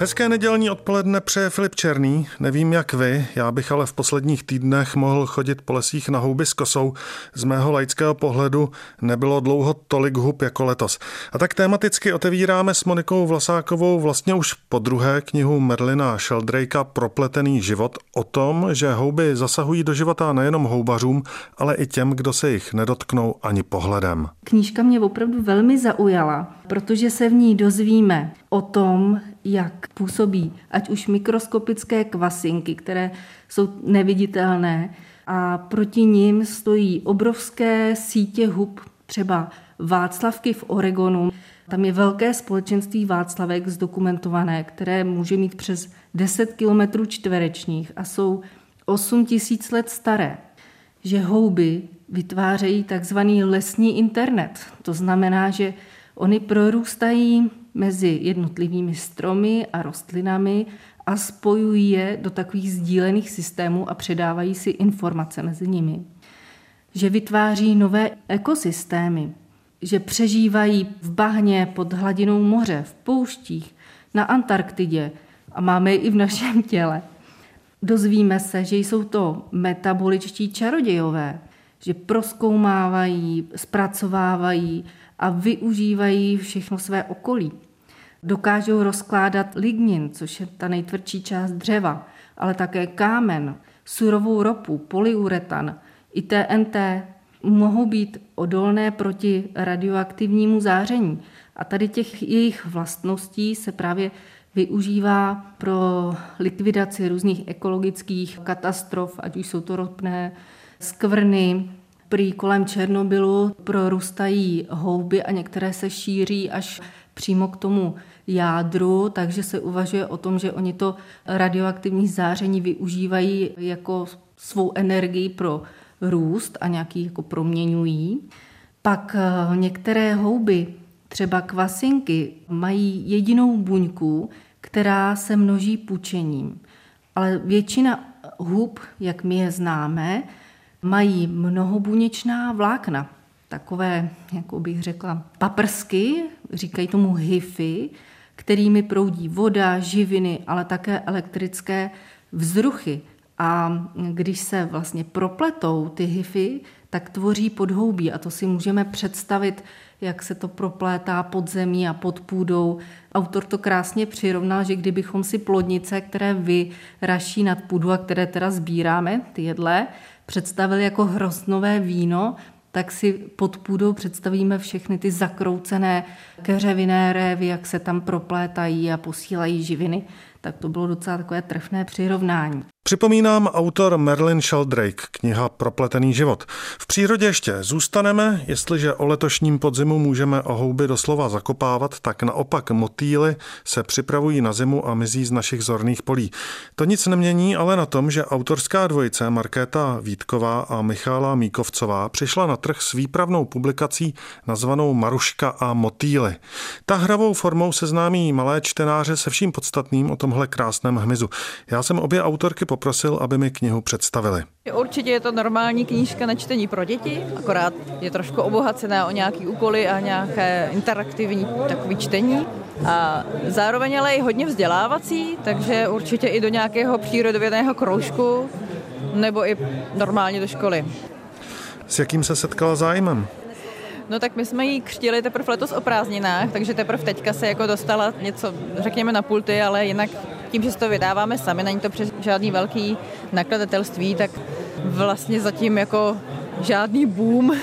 Hezké nedělní odpoledne přeje Filip Černý. Nevím jak vy, já bych ale v posledních týdnech mohl chodit po lesích na houby s kosou. Z mého laického pohledu nebylo dlouho tolik hub jako letos. A tak tematicky otevíráme s Monikou Vlasákovou vlastně už po druhé knihu Merlina Sheldrake'a Propletený život o tom, že houby zasahují do života nejenom houbařům, ale i těm, kdo se jich nedotknou ani pohledem. Knížka mě opravdu velmi zaujala, protože se v ní dozvíme o tom, jak působí ať už mikroskopické kvasinky, které jsou neviditelné, a proti nim stojí obrovské sítě hub, třeba Václavky v Oregonu. Tam je velké společenství Václavek zdokumentované, které může mít přes 10 kilometrů čtverečních a jsou 8 tisíc let staré. Že houby vytvářejí takzvaný lesní internet. To znamená, že oni prorůstají mezi jednotlivými stromy a rostlinami a spojují je do takových sdílených systémů a předávají si informace mezi nimi. Že vytváří nové ekosystémy, že přežívají v bahně pod hladinou moře, v pouštích, na Antarktidě a máme je i v našem těle. Dozvíme se, že jsou to metaboličtí čarodějové, že proskoumávají, zpracovávají a využívají všechno své okolí. Dokážou rozkládat lignin, což je ta nejtvrdší část dřeva, ale také kámen, surovou ropu, polyuretan, i TNT mohou být odolné proti radioaktivnímu záření. A tady těch jejich vlastností se právě využívá pro likvidaci různých ekologických katastrof, ať už jsou to ropné skvrny, Prý kolem Černobylu prorůstají houby a některé se šíří až přímo k tomu jádru, takže se uvažuje o tom, že oni to radioaktivní záření využívají jako svou energii pro růst a nějaký jako proměňují. Pak eh, některé houby, třeba kvasinky, mají jedinou buňku, která se množí pučením. Ale většina hub, jak my je známe, mají mnohobuněčná vlákna, takové, jako bych řekla, paprsky, říkají tomu hyfy, kterými proudí voda, živiny, ale také elektrické vzruchy. A když se vlastně propletou ty hyfy, tak tvoří podhoubí a to si můžeme představit, jak se to proplétá pod zemí a pod půdou. Autor to krásně přirovnal, že kdybychom si plodnice, které vyraší nad půdu a které teda sbíráme, ty jedle, představili jako hroznové víno, tak si pod půdou představíme všechny ty zakroucené keřeviné révy, jak se tam proplétají a posílají živiny. Tak to bylo docela takové trefné přirovnání. Připomínám autor Merlin Sheldrake, kniha Propletený život. V přírodě ještě zůstaneme, jestliže o letošním podzimu můžeme o houby doslova zakopávat, tak naopak motýly se připravují na zimu a mizí z našich zorných polí. To nic nemění ale na tom, že autorská dvojice Markéta Vítková a Michála Míkovcová přišla na trh s výpravnou publikací nazvanou Maruška a motýly. Ta hravou formou seznámí malé čtenáře se vším podstatným o tomhle krásném hmyzu. Já jsem obě autorky poprosil, aby mi knihu představili. Určitě je to normální knížka na čtení pro děti, akorát je trošku obohacená o nějaký úkoly a nějaké interaktivní takový čtení. A zároveň ale i hodně vzdělávací, takže určitě i do nějakého přírodovědného kroužku nebo i normálně do školy. S jakým se setkala zájmem? No tak my jsme ji křtili teprve letos o prázdninách, takže teprve teďka se jako dostala něco, řekněme, na pulty, ale jinak tím, že to vydáváme sami, není to přes žádný velký nakladatelství, tak vlastně zatím jako žádný boom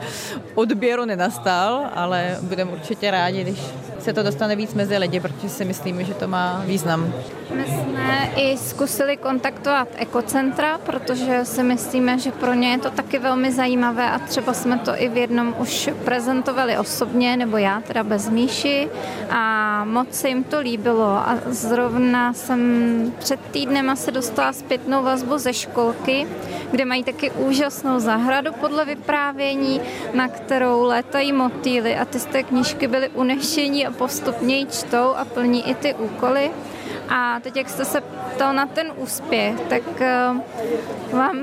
odběru nenastal, ale budeme určitě rádi, když se to dostane víc mezi lidi, protože si myslíme, že to má význam. My jsme i zkusili kontaktovat ekocentra, protože si myslíme, že pro ně je to taky velmi zajímavé a třeba jsme to i v jednom už prezentovali osobně, nebo já teda bez Míši a moc se jim to líbilo a zrovna jsem před týdnem asi dostala zpětnou vazbu ze školky, kde mají taky úžasnou zahradu podle vyprávění, na kterou létají motýly a ty z té knížky byly unešení a postupně čtou a plní i ty úkoly. A teď, jak jste se ptal na ten úspěch, tak uh, vám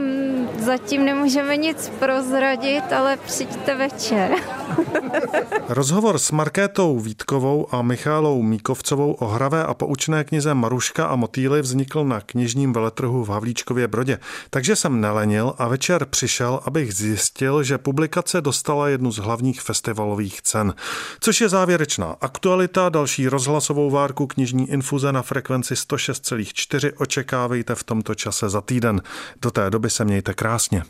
zatím nemůžeme nic prozradit, ale přijďte večer. Rozhovor s Markétou Vítkovou a Michálou Míkovcovou o hravé a poučné knize Maruška a motýly vznikl na knižním veletrhu v Havlíčkově Brodě. Takže jsem nelenil a večer přišel, abych zjistil, že publikace dostala jednu z hlavních festivalových cen. Což je závěrečná aktualita. Další rozhlasovou várku knižní infuze na frekvenci 106,4 očekávejte v tomto čase za týden. Do té doby se mějte krásně.